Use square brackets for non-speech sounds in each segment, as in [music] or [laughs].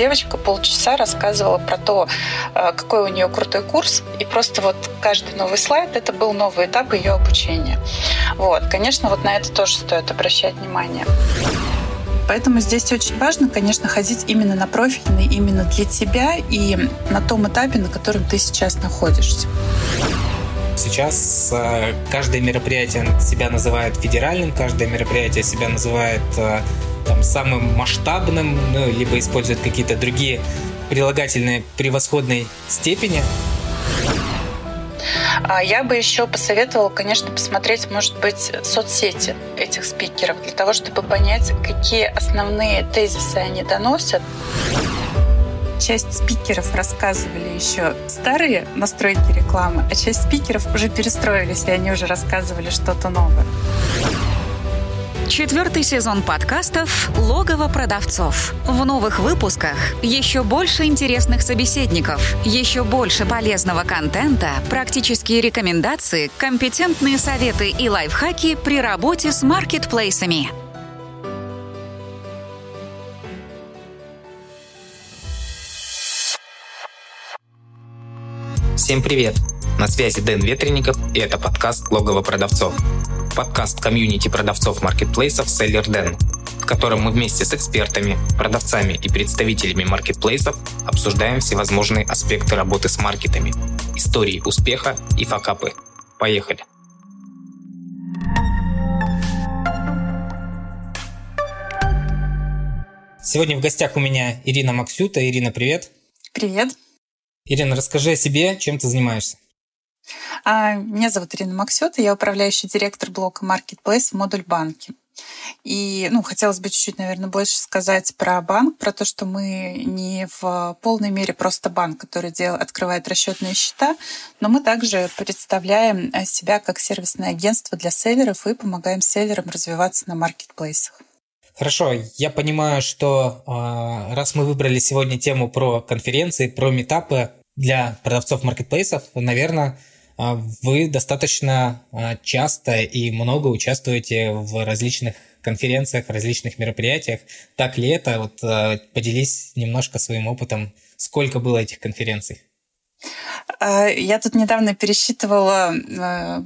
девочка полчаса рассказывала про то, э, какой у нее крутой курс, и просто вот каждый новый слайд это был новый этап ее обучения. Вот, конечно, вот на это тоже стоит обращать внимание. Поэтому здесь очень важно, конечно, ходить именно на профильный, именно для тебя и на том этапе, на котором ты сейчас находишься. Сейчас э, каждое мероприятие себя называет федеральным, каждое мероприятие себя называет э, там, самым масштабным, ну, либо использует какие-то другие прилагательные превосходной степени. А я бы еще посоветовала, конечно, посмотреть, может быть, соцсети этих спикеров для того, чтобы понять, какие основные тезисы они доносят часть спикеров рассказывали еще старые настройки рекламы, а часть спикеров уже перестроились, и они уже рассказывали что-то новое. Четвертый сезон подкастов «Логово продавцов». В новых выпусках еще больше интересных собеседников, еще больше полезного контента, практические рекомендации, компетентные советы и лайфхаки при работе с маркетплейсами. Всем привет! На связи Дэн Ветренников, и это подкаст «Логово продавцов». Подкаст комьюнити продавцов маркетплейсов «Селлер Дэн», в котором мы вместе с экспертами, продавцами и представителями маркетплейсов обсуждаем всевозможные аспекты работы с маркетами, истории успеха и факапы. Поехали! Сегодня в гостях у меня Ирина Максюта. Ирина, привет! Привет! Ирина, расскажи о себе, чем ты занимаешься. А, меня зовут Ирина Максюта, я управляющий директор блока Marketplace в модуль банки. И ну, хотелось бы чуть-чуть, наверное, больше сказать про банк, про то, что мы не в полной мере просто банк, который дел, открывает расчетные счета, но мы также представляем себя как сервисное агентство для селлеров и помогаем селлерам развиваться на маркетплейсах. Хорошо, я понимаю, что э, раз мы выбрали сегодня тему про конференции, про метапы для продавцов маркетплейсов, наверное, э, вы достаточно э, часто и много участвуете в различных конференциях, различных мероприятиях. Так ли это? Вот э, поделись немножко своим опытом. Сколько было этих конференций? А, я тут недавно пересчитывала э,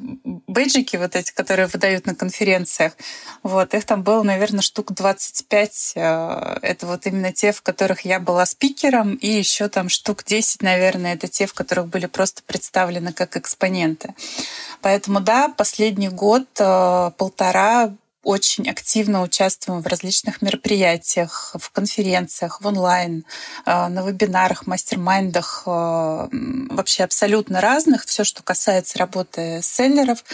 бейджики вот эти, которые выдают на конференциях. Вот, их там было, наверное, штук 25. Э, это вот именно те, в которых я была спикером, и еще там штук 10, наверное, это те, в которых были просто представлены как экспоненты. Поэтому да, последний год, э, полтора очень активно участвуем в различных мероприятиях, в конференциях, в онлайн, э, на вебинарах, мастер-майндах, э, вообще абсолютно разных. Все, что касается работы селлеров,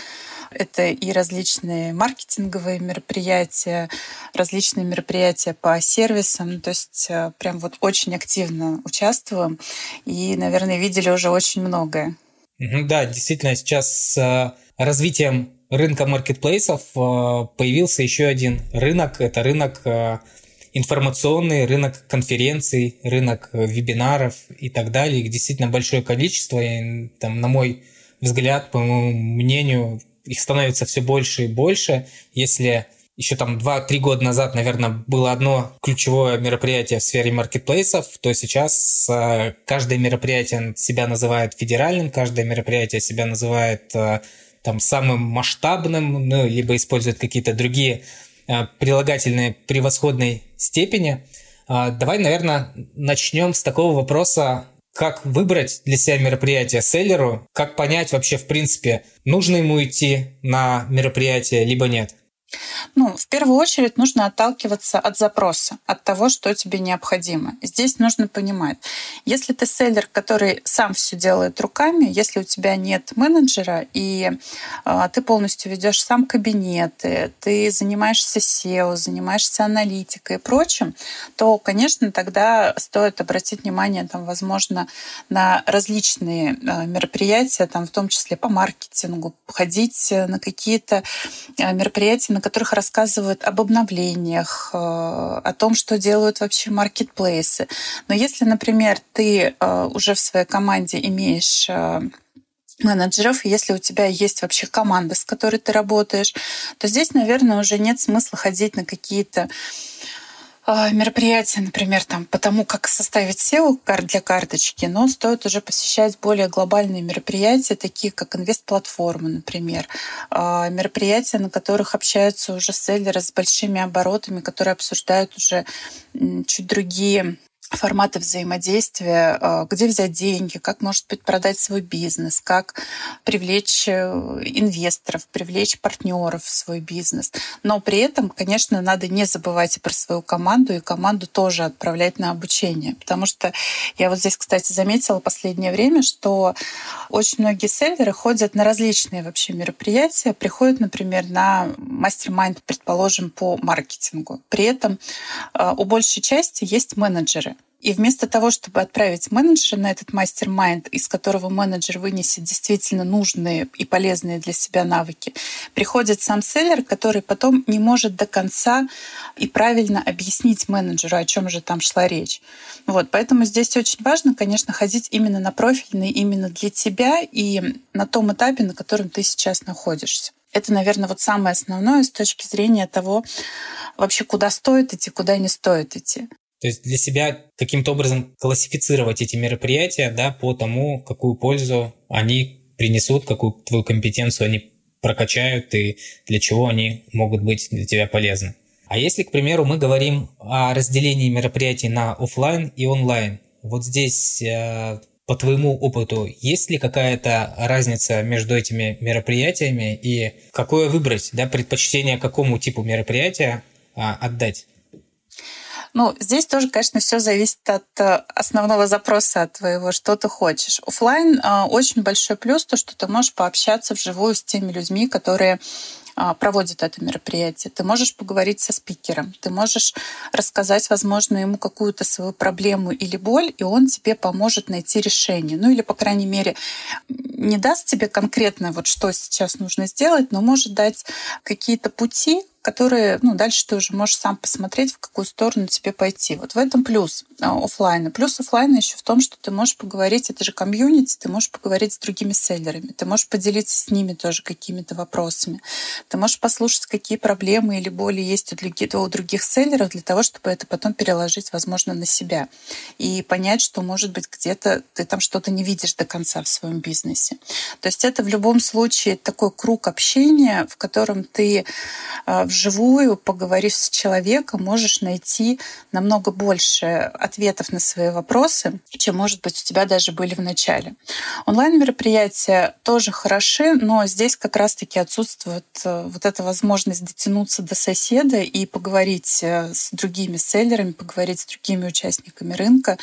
это и различные маркетинговые мероприятия, различные мероприятия по сервисам. То есть э, прям вот очень активно участвуем и, наверное, видели уже очень многое. Да, действительно, сейчас с развитием рынка маркетплейсов э, появился еще один рынок. Это рынок э, информационный, рынок конференций, рынок э, вебинаров и так далее. Их действительно большое количество. И, там, на мой взгляд, по моему мнению, их становится все больше и больше. Если еще там 2-3 года назад, наверное, было одно ключевое мероприятие в сфере маркетплейсов, то сейчас каждое мероприятие себя называет федеральным, каждое мероприятие себя называет там самым масштабным, ну, либо используют какие-то другие э, прилагательные превосходной степени. Э, давай, наверное, начнем с такого вопроса, как выбрать для себя мероприятие селлеру, как понять вообще, в принципе, нужно ему идти на мероприятие, либо нет. Ну, в первую очередь нужно отталкиваться от запроса, от того, что тебе необходимо. Здесь нужно понимать, если ты селлер, который сам все делает руками, если у тебя нет менеджера и э, ты полностью ведешь сам кабинеты, ты занимаешься SEO, занимаешься аналитикой и прочим, то, конечно, тогда стоит обратить внимание, там, возможно, на различные э, мероприятия, там, в том числе по маркетингу, ходить на какие-то э, мероприятия, на которых рассказывают об обновлениях, э, о том, что делают вообще маркетплейсы. Но если, например, ты э, уже в своей команде имеешь э, менеджеров, если у тебя есть вообще команда, с которой ты работаешь, то здесь, наверное, уже нет смысла ходить на какие-то мероприятия, например, там, по тому, как составить SEO для карточки, но стоит уже посещать более глобальные мероприятия, такие как инвест-платформы, например, а, мероприятия, на которых общаются уже селлеры с большими оборотами, которые обсуждают уже чуть другие форматы взаимодействия, э, где взять деньги, как, может быть, продать свой бизнес, как привлечь э, инвесторов, привлечь партнеров в свой бизнес. Но при этом, конечно, надо не забывать и про свою команду, и команду тоже отправлять на обучение. Потому что я вот здесь, кстати, заметила в последнее время, что очень многие селлеры ходят на различные вообще мероприятия, приходят, например, на мастер-майнд, предположим, по маркетингу. При этом э, у большей части есть менеджеры. И вместо того, чтобы отправить менеджера на этот мастер-майнд, из которого менеджер вынесет действительно нужные и полезные для себя навыки, приходит сам селлер, который потом не может до конца и правильно объяснить менеджеру, о чем же там шла речь. Вот, поэтому здесь очень важно, конечно, ходить именно на профильный, именно для тебя и на том этапе, на котором ты сейчас находишься. Это, наверное, вот самое основное с точки зрения того, вообще куда стоит идти, куда не стоит идти. То есть для себя каким-то образом классифицировать эти мероприятия да, по тому, какую пользу они принесут, какую твою компетенцию они прокачают и для чего они могут быть для тебя полезны. А если, к примеру, мы говорим о разделении мероприятий на офлайн и онлайн, вот здесь э, по твоему опыту, есть ли какая-то разница между этими мероприятиями и какое выбрать, да, предпочтение какому типу мероприятия а, отдать? Ну, здесь тоже, конечно, все зависит от э, основного запроса от твоего, что ты хочешь. Оффлайн э, очень большой плюс, то, что ты можешь пообщаться вживую с теми людьми, которые э, проводят это мероприятие. Ты можешь поговорить со спикером, ты можешь рассказать, возможно, ему какую-то свою проблему или боль, и он тебе поможет найти решение. Ну или, по крайней мере, не даст тебе конкретно, вот что сейчас нужно сделать, но может дать какие-то пути, которые, ну, дальше ты уже можешь сам посмотреть, в какую сторону тебе пойти. Вот в этом плюс а, офлайна. Плюс офлайна еще в том, что ты можешь поговорить, это же комьюнити, ты можешь поговорить с другими селлерами, ты можешь поделиться с ними тоже какими-то вопросами. Ты можешь послушать, какие проблемы или боли есть у других, у других селлеров для того, чтобы это потом переложить, возможно, на себя. И понять, что, может быть, где-то ты там что-то не видишь до конца в своем бизнесе. То есть это в любом случае такой круг общения, в котором ты а, вживую, поговорив с человеком, можешь найти намного больше ответов на свои вопросы, чем, может быть, у тебя даже были в начале. Онлайн-мероприятия тоже хороши, но здесь как раз-таки отсутствует э, вот эта возможность дотянуться до соседа и поговорить э, с другими селлерами, поговорить с другими участниками рынка.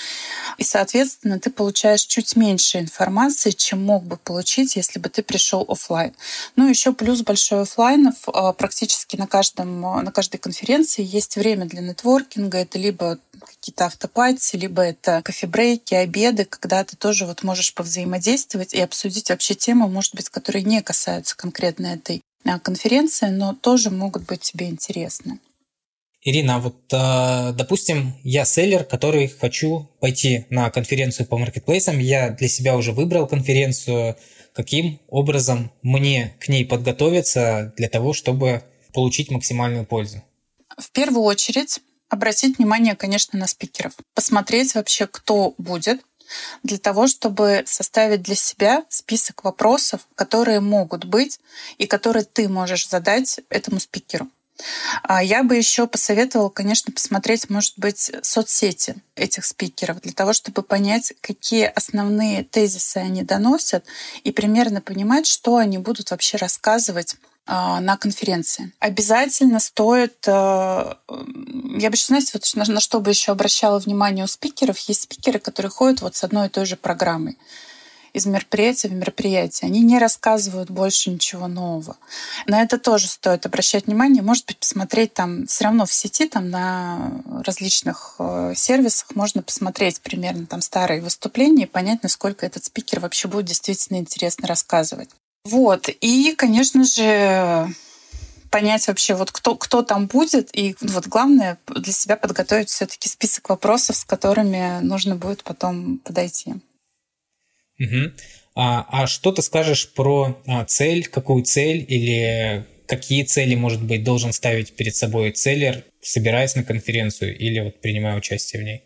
И, соответственно, ты получаешь чуть меньше информации, чем мог бы получить, если бы ты пришел офлайн. Ну, еще плюс большой офлайнов э, практически на каждом, на каждой конференции есть время для нетворкинга. Это либо какие-то автопати, либо это кофе-брейки, обеды, когда ты тоже вот можешь повзаимодействовать и обсудить вообще темы, может быть, которые не касаются конкретно этой а, конференции, но тоже могут быть тебе интересны. Ирина, а вот, а, допустим, я селлер, который хочу пойти на конференцию по маркетплейсам, я для себя уже выбрал конференцию, каким образом мне к ней подготовиться для того, чтобы получить максимальную пользу? В первую очередь обратить внимание, конечно, на спикеров. Посмотреть вообще, кто будет, для того, чтобы составить для себя список вопросов, которые могут быть и которые ты можешь задать этому спикеру. А я бы еще посоветовала, конечно, посмотреть, может быть, соцсети этих спикеров для того, чтобы понять, какие основные тезисы они доносят и примерно понимать, что они будут вообще рассказывать на конференции. Обязательно стоит, э, я бы еще, знаете, вот на, на что бы еще обращала внимание у спикеров, есть спикеры, которые ходят вот с одной и той же программой из мероприятия в мероприятие. Они не рассказывают больше ничего нового. На это тоже стоит обращать внимание. Может быть, посмотреть там все равно в сети, там на различных э, сервисах можно посмотреть примерно там старые выступления и понять, насколько этот спикер вообще будет действительно интересно рассказывать. Вот. И, конечно же, понять вообще, вот кто, кто там будет, и вот главное для себя подготовить все-таки список вопросов, с которыми нужно будет потом подойти. Угу. А, а что ты скажешь про а, цель, какую цель или какие цели, может быть, должен ставить перед собой целлер, собираясь на конференцию или вот принимая участие в ней?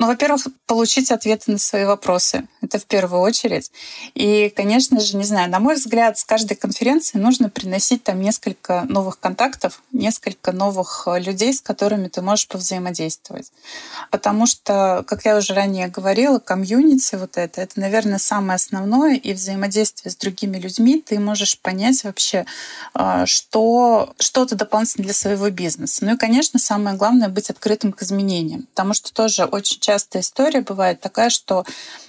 Ну, во-первых, получить ответы на свои вопросы. Это в первую очередь. И, конечно же, не знаю, на мой взгляд, с каждой конференции нужно приносить там несколько новых контактов, несколько новых э, людей, с которыми ты можешь повзаимодействовать. Потому что, как я уже ранее говорила, комьюнити вот это, это, наверное, самое основное. И взаимодействие с другими людьми ты можешь понять вообще, э, что, что то дополнительно для своего бизнеса. Ну и, конечно, самое главное — быть открытым к изменениям. Потому что тоже очень частая история бывает такая, что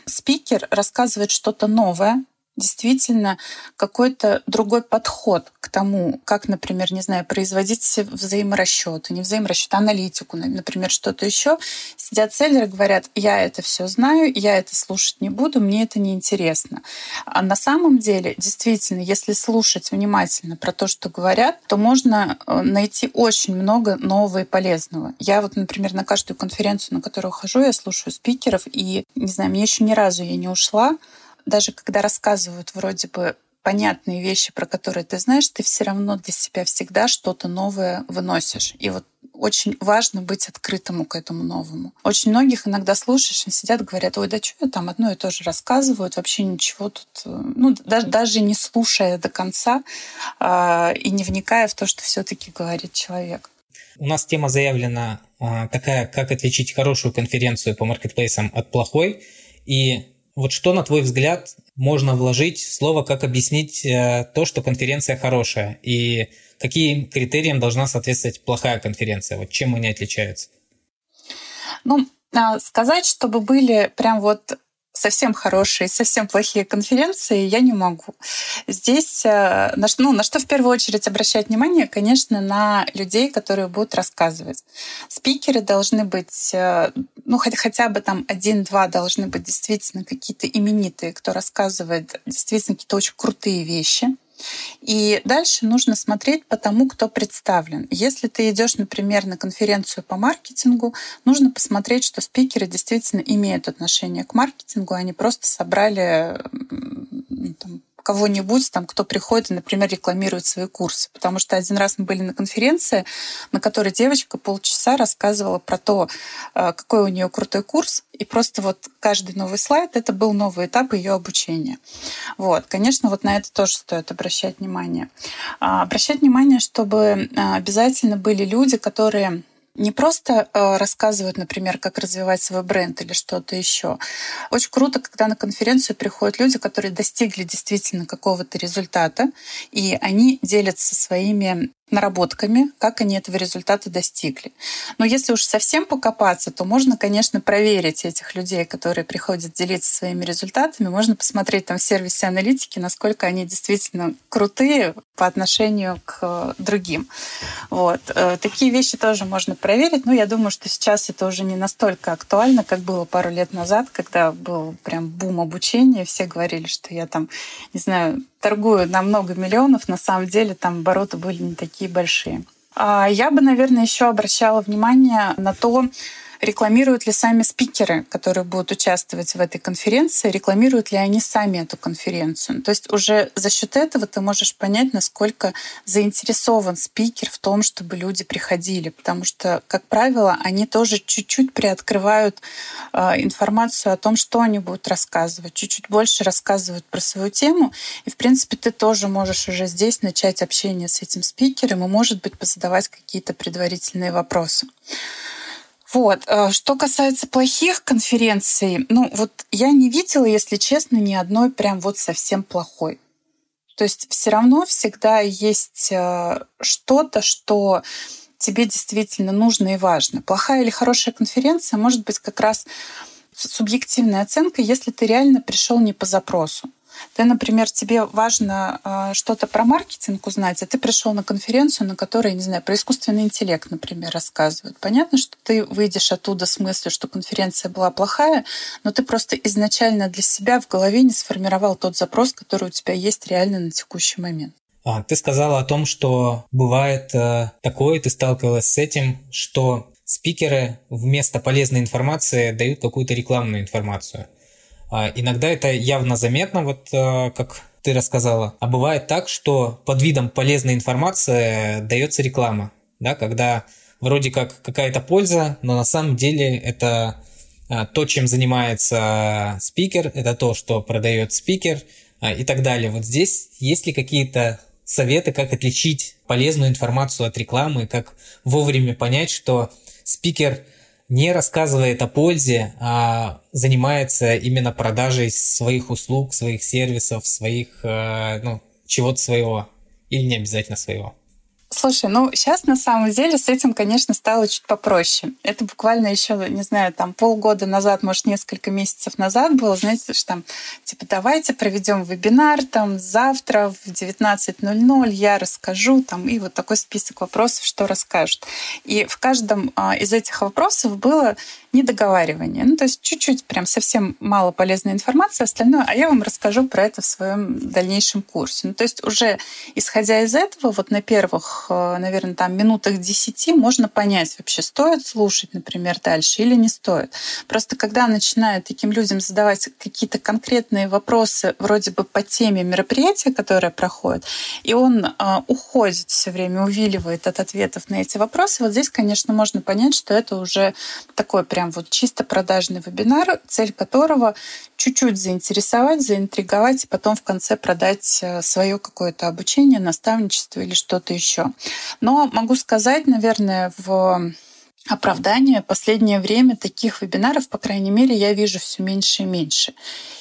спикер рассказывает что-то новое, действительно какой-то другой подход к тому, как, например, не знаю, производить взаиморасчеты, не взаиморасчеты, а аналитику, например, что-то еще. Сидят селлеры говорят, я это все знаю, я это слушать не буду, мне это не интересно. А на самом деле, действительно, если слушать внимательно про то, что говорят, то можно э, найти очень много нового и полезного. Я вот, например, на каждую конференцию, на которую хожу, я слушаю спикеров, и, не знаю, мне еще ни разу я не ушла даже когда рассказывают вроде бы понятные вещи, про которые ты знаешь, ты все равно для себя всегда что-то новое выносишь. И вот очень важно быть открытому к этому новому. Очень многих иногда слушаешь, они сидят, говорят, ой, да что там одно и то же рассказывают, вообще ничего тут, э, ну, даже, даже не слушая до конца э, и не вникая в то, что все-таки говорит человек. У нас тема заявлена э, такая, как отличить хорошую конференцию по маркетплейсам от плохой. И вот что, на твой взгляд, можно вложить в слово, как объяснить э, то, что конференция хорошая, и каким критериям должна соответствовать плохая конференция? Вот чем они отличаются? Ну, а, сказать, чтобы были прям вот совсем хорошие, совсем плохие конференции я не могу. Здесь э, на, ну, на что в первую очередь обращать внимание, конечно, на людей, которые будут рассказывать. Спикеры должны быть, э, ну, хотя, хотя бы там один-два должны быть действительно какие-то именитые, кто рассказывает действительно какие-то очень крутые вещи. И дальше нужно смотреть по тому, кто представлен. Если ты идешь, например, на конференцию по маркетингу, нужно посмотреть, что спикеры действительно имеют отношение к маркетингу, они просто собрали там, кого-нибудь, там, кто приходит и, например, рекламирует свои курсы. Потому что один раз мы были на конференции, на которой девочка полчаса рассказывала про то, э, какой у нее крутой курс, и просто вот каждый новый слайд — это был новый этап ее обучения. Вот. Конечно, вот на это тоже стоит обращать внимание. А, обращать внимание, чтобы э, обязательно были люди, которые не просто э, рассказывают, например, как развивать свой бренд или что-то еще. Очень круто, когда на конференцию приходят люди, которые достигли действительно какого-то результата, и они делятся своими наработками, как они этого результата достигли. Но если уж совсем покопаться, то можно, конечно, проверить этих людей, которые приходят делиться своими результатами. Можно посмотреть там в сервисе аналитики, насколько они действительно крутые по отношению к другим. Вот. Э, такие вещи тоже можно проверить. Но я думаю, что сейчас это уже не настолько актуально, как было пару лет назад, когда был прям бум обучения. Все говорили, что я там, не знаю, торгую на много миллионов, на самом деле там обороты были не такие большие. А я бы, наверное, еще обращала внимание на то, рекламируют ли сами спикеры, которые будут участвовать в этой конференции, рекламируют ли они сами эту конференцию. То есть уже за счет этого ты можешь понять, насколько заинтересован спикер в том, чтобы люди приходили, потому что, как правило, они тоже чуть-чуть приоткрывают э, информацию о том, что они будут рассказывать, чуть-чуть больше рассказывают про свою тему, и, в принципе, ты тоже можешь уже здесь начать общение с этим спикером и, может быть, позадавать какие-то предварительные вопросы. Вот. Э, что касается плохих конференций, ну вот я не видела, если честно, ни одной прям вот совсем плохой. То есть все равно всегда есть э, что-то, что тебе действительно нужно и важно. Плохая или хорошая конференция может быть как раз субъективная оценка, если ты реально пришел не по запросу. Ты, например, тебе важно э, что-то про маркетинг узнать, а ты пришел на конференцию, на которой, не знаю, про искусственный интеллект, например, рассказывают. Понятно, что ты выйдешь оттуда с мыслью, что конференция была плохая, но ты просто изначально для себя в голове не сформировал тот запрос, который у тебя есть реально на текущий момент. А, ты сказала о том, что бывает э, такое, ты сталкивалась с этим, что спикеры вместо полезной информации дают какую-то рекламную информацию. А, иногда это явно заметно, вот а, как ты рассказала. А бывает так, что под видом полезной информации дается реклама, да, когда вроде как какая-то польза, но на самом деле это а, то, чем занимается спикер, это то, что продает спикер а, и так далее. Вот здесь есть ли какие-то советы, как отличить полезную информацию от рекламы, как вовремя понять, что спикер не рассказывает о пользе, а занимается именно продажей своих услуг, своих сервисов, своих, э, ну, чего-то своего. Или не обязательно своего. Слушай, ну сейчас на самом деле с этим, конечно, стало чуть попроще. Это буквально еще, не знаю, там полгода назад, может, несколько месяцев назад было, знаете, что там, типа, давайте проведем вебинар, там, завтра в 19.00 я расскажу, там, и вот такой список вопросов, что расскажут. И в каждом а, из этих вопросов было недоговаривание. Ну, то есть чуть-чуть, прям совсем мало полезной информации, остальное, а я вам расскажу про это в своем дальнейшем курсе. Ну, то есть уже исходя из этого, вот на первых, наверное, там минутах 10 можно понять вообще, стоит слушать, например, дальше или не стоит. Просто когда начинают таким людям задавать какие-то конкретные вопросы вроде бы по теме мероприятия, которое проходит, и он э, уходит все время, увиливает от ответов на эти вопросы, вот здесь, конечно, можно понять, что это уже такой прям прям вот чисто продажный вебинар, цель которого чуть-чуть заинтересовать, заинтриговать и потом в конце продать э, свое какое-то обучение, наставничество или что-то еще. Но могу сказать, наверное, в оправдание. Последнее время таких вебинаров, по крайней мере, я вижу все меньше и меньше.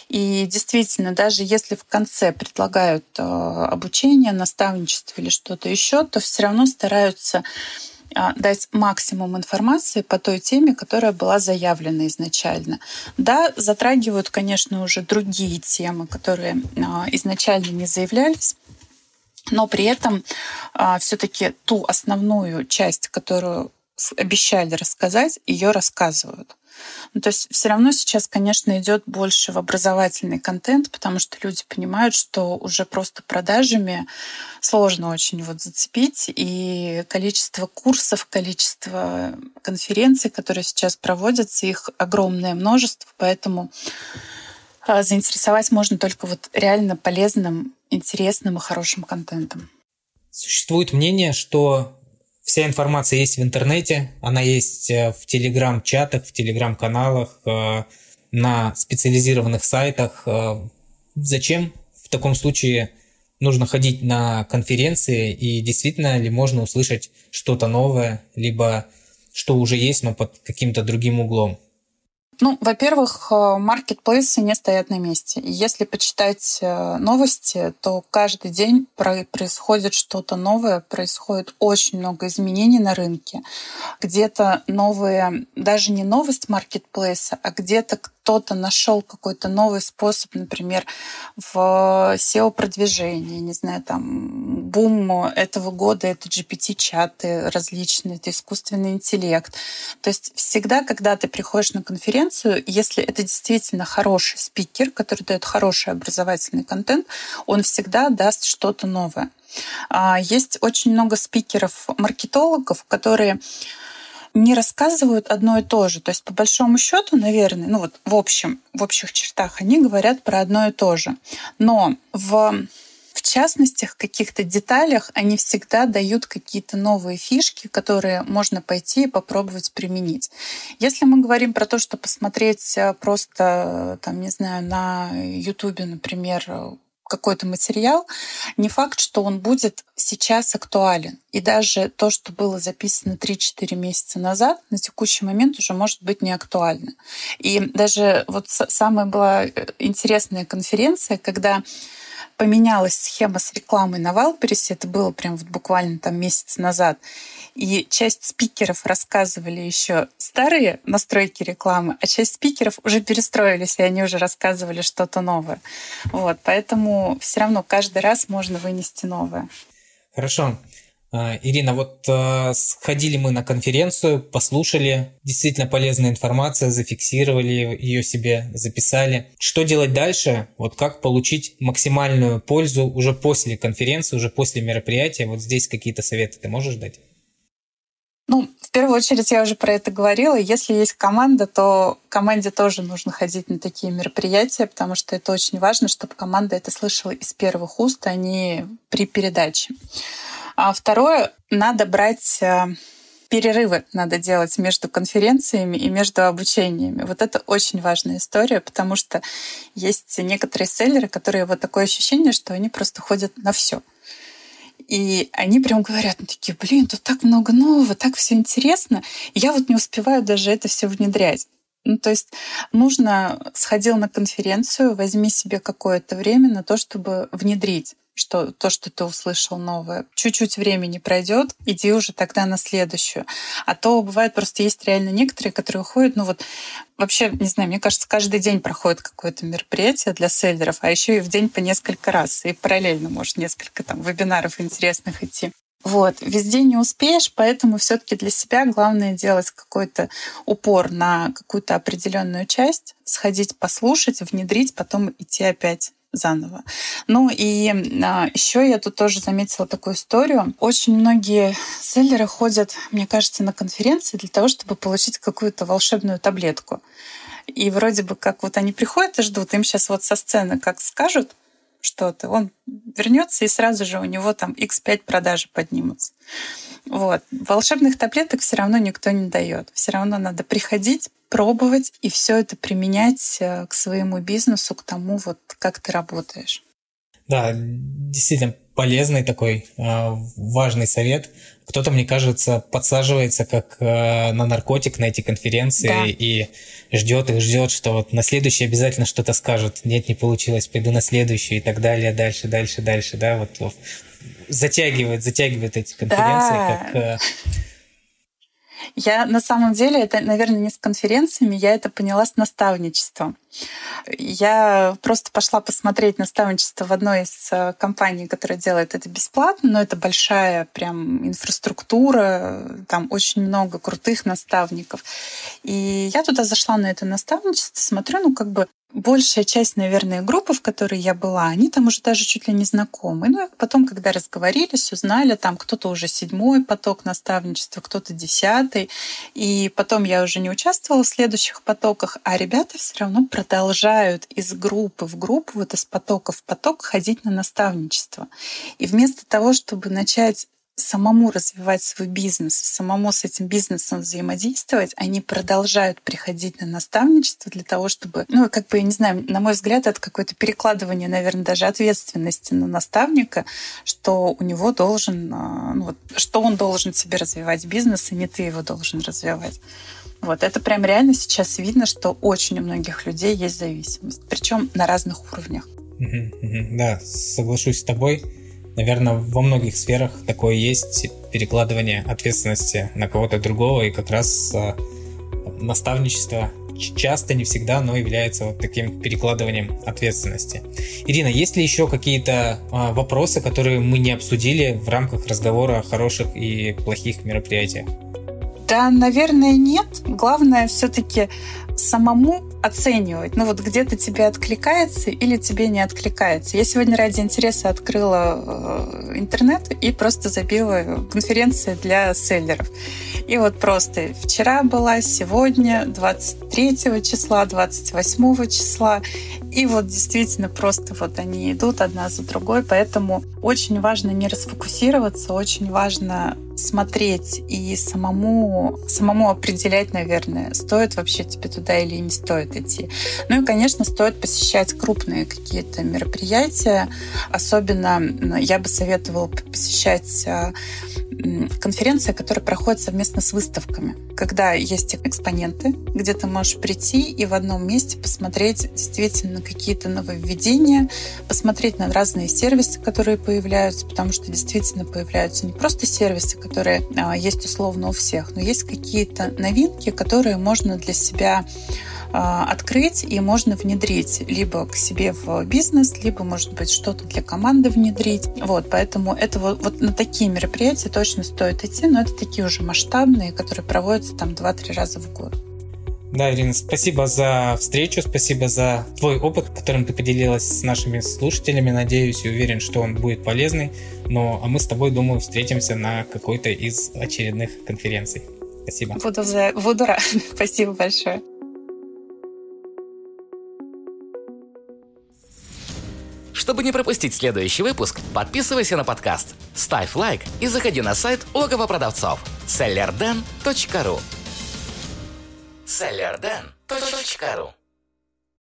И действительно, даже если в конце предлагают э, обучение, наставничество или что-то еще, то все равно стараются а, дать максимум информации по той теме, которая была заявлена изначально. Да, затрагивают, конечно, уже другие темы, которые а, изначально не заявлялись, но при этом а, все-таки ту основную часть, которую обещали рассказать, ее рассказывают. Ну, то есть все равно сейчас, конечно, идет больше в образовательный контент, потому что люди понимают, что уже просто продажами сложно очень вот зацепить, и количество курсов, количество конференций, которые сейчас проводятся, их огромное множество, поэтому заинтересовать можно только вот реально полезным, интересным и хорошим контентом. Существует мнение, что Вся информация есть в интернете, она есть э, в телеграм-чатах, в телеграм-каналах, э, на специализированных сайтах. Э, зачем в таком случае нужно ходить на конференции и действительно ли можно услышать что-то новое, либо что уже есть, но под каким-то другим углом? Ну, во-первых, э, маркетплейсы не стоят на месте. Если почитать э, новости, то каждый день происходит что-то новое, происходит очень много изменений на рынке. Где-то новые, даже не новость маркетплейса, а где-то кто-то нашел какой-то новый способ, например, в SEO-продвижении, не знаю, там, бум этого года — это GPT-чаты различные, это искусственный интеллект. То есть всегда, когда ты приходишь на конференцию, если это действительно хороший спикер, который дает хороший образовательный контент, он всегда даст что-то новое. А, есть очень много спикеров-маркетологов, которые не рассказывают одно и то же. То есть, по большому счету, наверное, ну вот в общем, в общих чертах они говорят про одно и то же. Но в в частностях, каких-то деталях они всегда дают какие-то новые фишки, которые можно пойти и попробовать применить. Если мы говорим про то, что посмотреть э, просто, там, не знаю, на Ютубе, например, какой-то материал, не факт, что он будет сейчас актуален. И даже то, что было записано 3-4 месяца назад, на текущий момент уже может быть не актуально. И даже вот самая была э, интересная конференция, когда поменялась схема с рекламой на Валперисе, это было прям вот буквально там месяц назад, и часть спикеров рассказывали еще старые настройки рекламы, а часть спикеров уже перестроились, и они уже рассказывали что-то новое. Вот, поэтому все равно каждый раз можно вынести новое. Хорошо. А, Ирина, вот э, сходили мы на конференцию, послушали, действительно полезная информация, зафиксировали ее себе, записали. Что делать дальше? Вот как получить максимальную пользу уже после конференции, уже после мероприятия? Вот здесь какие-то советы ты можешь дать? Ну, в первую очередь я уже про это говорила. Если есть команда, то команде тоже нужно ходить на такие мероприятия, потому что это очень важно, чтобы команда это слышала из первых уст, а не при передаче. А второе, надо брать э, перерывы надо делать между конференциями и между обучениями. Вот это очень важная история, потому что есть некоторые селлеры, которые вот такое ощущение, что они просто ходят на все. И они прям говорят, ну такие, блин, тут так много нового, так все интересно. И я вот не успеваю даже это все внедрять. Ну, то есть нужно сходил на конференцию, возьми себе какое-то время на то, чтобы внедрить что то, что ты услышал новое. Чуть-чуть времени пройдет, иди уже тогда на следующую. А то бывает просто есть реально некоторые, которые уходят, ну вот вообще, не знаю, мне кажется, каждый день проходит какое-то мероприятие для селлеров, а еще и в день по несколько раз. И параллельно, может, несколько там вебинаров интересных идти. Вот, везде не успеешь, поэтому все-таки для себя главное делать какой-то упор на какую-то определенную часть, сходить послушать, внедрить, потом идти опять заново. Ну и а, еще я тут тоже заметила такую историю. Очень многие селлеры ходят, мне кажется, на конференции для того, чтобы получить какую-то волшебную таблетку. И вроде бы как вот они приходят и ждут, им сейчас вот со сцены как скажут что-то, он вернется и сразу же у него там x5 продажи поднимутся. Вот. Волшебных таблеток все равно никто не дает. Все равно надо приходить, пробовать и все это применять э, к своему бизнесу, к тому, вот как ты работаешь. Да, действительно полезный такой э, важный совет. Кто-то, мне кажется, подсаживается как э, на наркотик на эти конференции да. и ждет их, ждет, что вот на следующий обязательно что-то скажут. Нет, не получилось, пойду на следующий и так далее, дальше, дальше, дальше, да, вот затягивает, затягивает эти конференции да. как э, я на самом деле, это, наверное, не с конференциями, я это поняла с наставничеством. Я просто пошла посмотреть наставничество в одной из э, компаний, которая делает это бесплатно, но это большая прям инфраструктура, там очень много крутых наставников. И я туда зашла на это наставничество, смотрю, ну как бы большая часть, наверное, группы, в которой я была, они там уже даже чуть ли не знакомы. Ну, и потом, когда разговорились, узнали, там кто-то уже седьмой поток наставничества, кто-то десятый. И потом я уже не участвовала в следующих потоках, а ребята все равно продолжают из группы в группу, вот из потока в поток ходить на наставничество. И вместо того, чтобы начать самому развивать свой бизнес, самому с этим бизнесом взаимодействовать, они продолжают приходить на наставничество для того, чтобы, ну, как бы, я не знаю, на мой взгляд, это какое-то перекладывание, наверное, даже ответственности на наставника, что у него должен, а, ну, вот, что он должен себе развивать бизнес, и не ты его должен развивать. Вот это прям реально сейчас видно, что очень у многих людей есть зависимость, причем на разных уровнях. Да, соглашусь с тобой. Наверное, во многих сферах такое есть перекладывание ответственности на кого-то другого, и как раз а, наставничество часто, не всегда, но является вот таким перекладыванием ответственности. Ирина, есть ли еще какие-то а, вопросы, которые мы не обсудили в рамках разговора о хороших и плохих мероприятиях? Да, наверное, нет. Главное все-таки самому оценивать, ну вот где-то тебе откликается или тебе не откликается. Я сегодня ради интереса открыла э, интернет и просто забила конференции для селлеров. И вот просто вчера была, сегодня, 23 числа, 28 числа. И вот действительно просто вот они идут одна за другой, поэтому очень важно не расфокусироваться, очень важно смотреть и самому, самому определять, наверное, стоит вообще тебе туда или не стоит идти. Ну и, конечно, стоит посещать крупные какие-то мероприятия. Особенно я бы советовала посещать а, конференции, которые проходят совместно с выставками. Когда есть экспоненты, где ты можешь прийти и в одном месте посмотреть действительно какие-то нововведения, посмотреть на разные сервисы, которые появляются, потому что действительно появляются не просто сервисы, которые а, есть условно у всех, но есть какие-то новинки, которые можно для себя а, открыть и можно внедрить либо к себе в бизнес, либо, может быть, что-то для команды внедрить. Вот, поэтому это вот, вот на такие мероприятия точно стоит идти, но это такие уже масштабные, которые проводятся там 2-3 раза в год. Да, Ирина, спасибо за встречу, спасибо за твой опыт, которым ты поделилась с нашими слушателями. Надеюсь и уверен, что он будет полезный. Но а мы с тобой, думаю, встретимся на какой-то из очередных конференций. Спасибо. Буду, за... Буду рад. [laughs] Спасибо большое. Чтобы не пропустить следующий выпуск, подписывайся на подкаст, ставь лайк и заходи на сайт логово продавцов sellerden.ru sellerden.ru